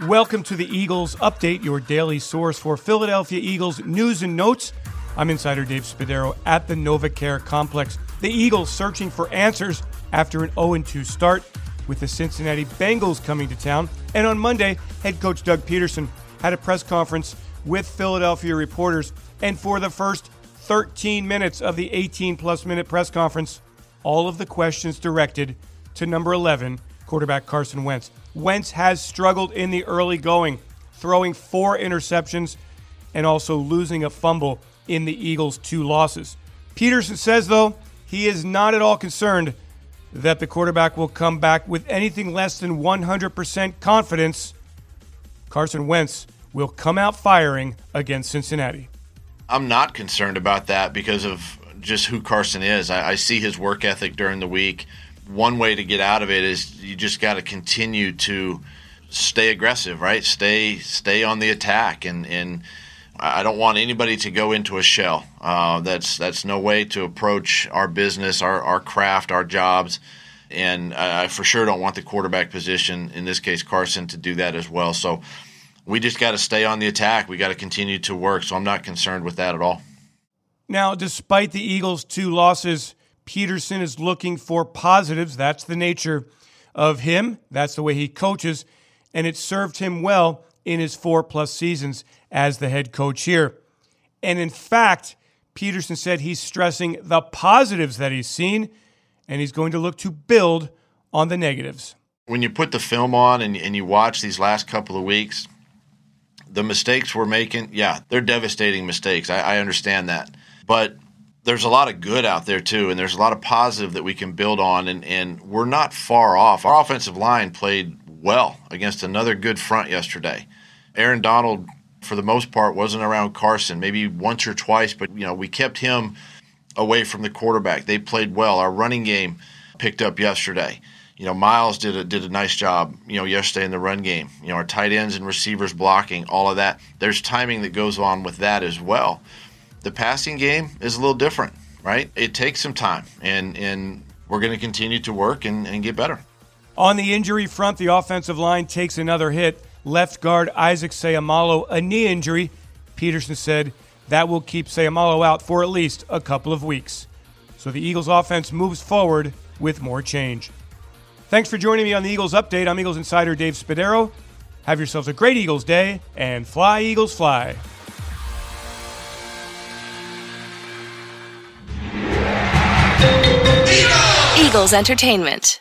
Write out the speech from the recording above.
Welcome to the Eagles Update, your daily source for Philadelphia Eagles news and notes. I'm insider Dave Spadaro at the NovaCare Complex. The Eagles searching for answers after an 0 2 start with the Cincinnati Bengals coming to town. And on Monday, head coach Doug Pederson had a press conference with Philadelphia reporters. And for the first 13 minutes of the 18 plus minute press conference, all of the questions directed to number 11, quarterback Carson Wentz. Wentz has struggled in the early going, throwing four interceptions and also losing a fumble in the Eagles' two losses. Pederson says, though, he is not at all concerned that the quarterback will come back with anything less than 100% confidence. Carson Wentz will come out firing against Cincinnati. I'm not concerned about that because of just who Carson is. I, I see his work ethic during the week one way to get out of it is you just got to continue to stay aggressive, right? Stay stay on the attack, and and I don't want anybody to go into a shell. Uh, that's that's no way to approach our business, our our craft, our jobs, and I for sure don't want the quarterback position, in this case Carson, to do that as well. So we just got to stay on the attack. We got to continue to work. So I'm not concerned with that at all. Now, despite the Eagles' two losses Pederson is looking for positives. That's the nature of him. That's the way he coaches. And it served him well in his four plus seasons as the head coach here. And in fact, Pederson said he's stressing the positives that he's seen, and he's going to look to build on the negatives. When you put the film on and, and you watch these last couple of weeks, the mistakes we're making, yeah, they're devastating mistakes. I, I understand that. But there's a lot of good out there too, and there's a lot of positive that we can build on, and, and we're not far off. Our offensive line played well against another good front yesterday. Aaron Donald, for the most part, wasn't around Carson, maybe once or twice, but you know we kept him away from the quarterback. They played well. Our running game picked up yesterday. You know, Miles did a did a nice job. You know, yesterday in the run game. You know, our tight ends and receivers blocking, all of that. There's timing that goes on with that as well the passing game is a little different, right? It takes some time, and and we're going to continue to work and, and get better. On the injury front, the offensive line takes another hit. Left guard Isaac Seumalo, a knee injury. Pederson said that will keep Seumalo out for at least a couple of weeks. So the Eagles offense moves forward with more change. Thanks for joining me on the Eagles Update. I'm Eagles insider Dave Spadaro. Have yourselves a great Eagles day and fly, Eagles, fly. Entertainment.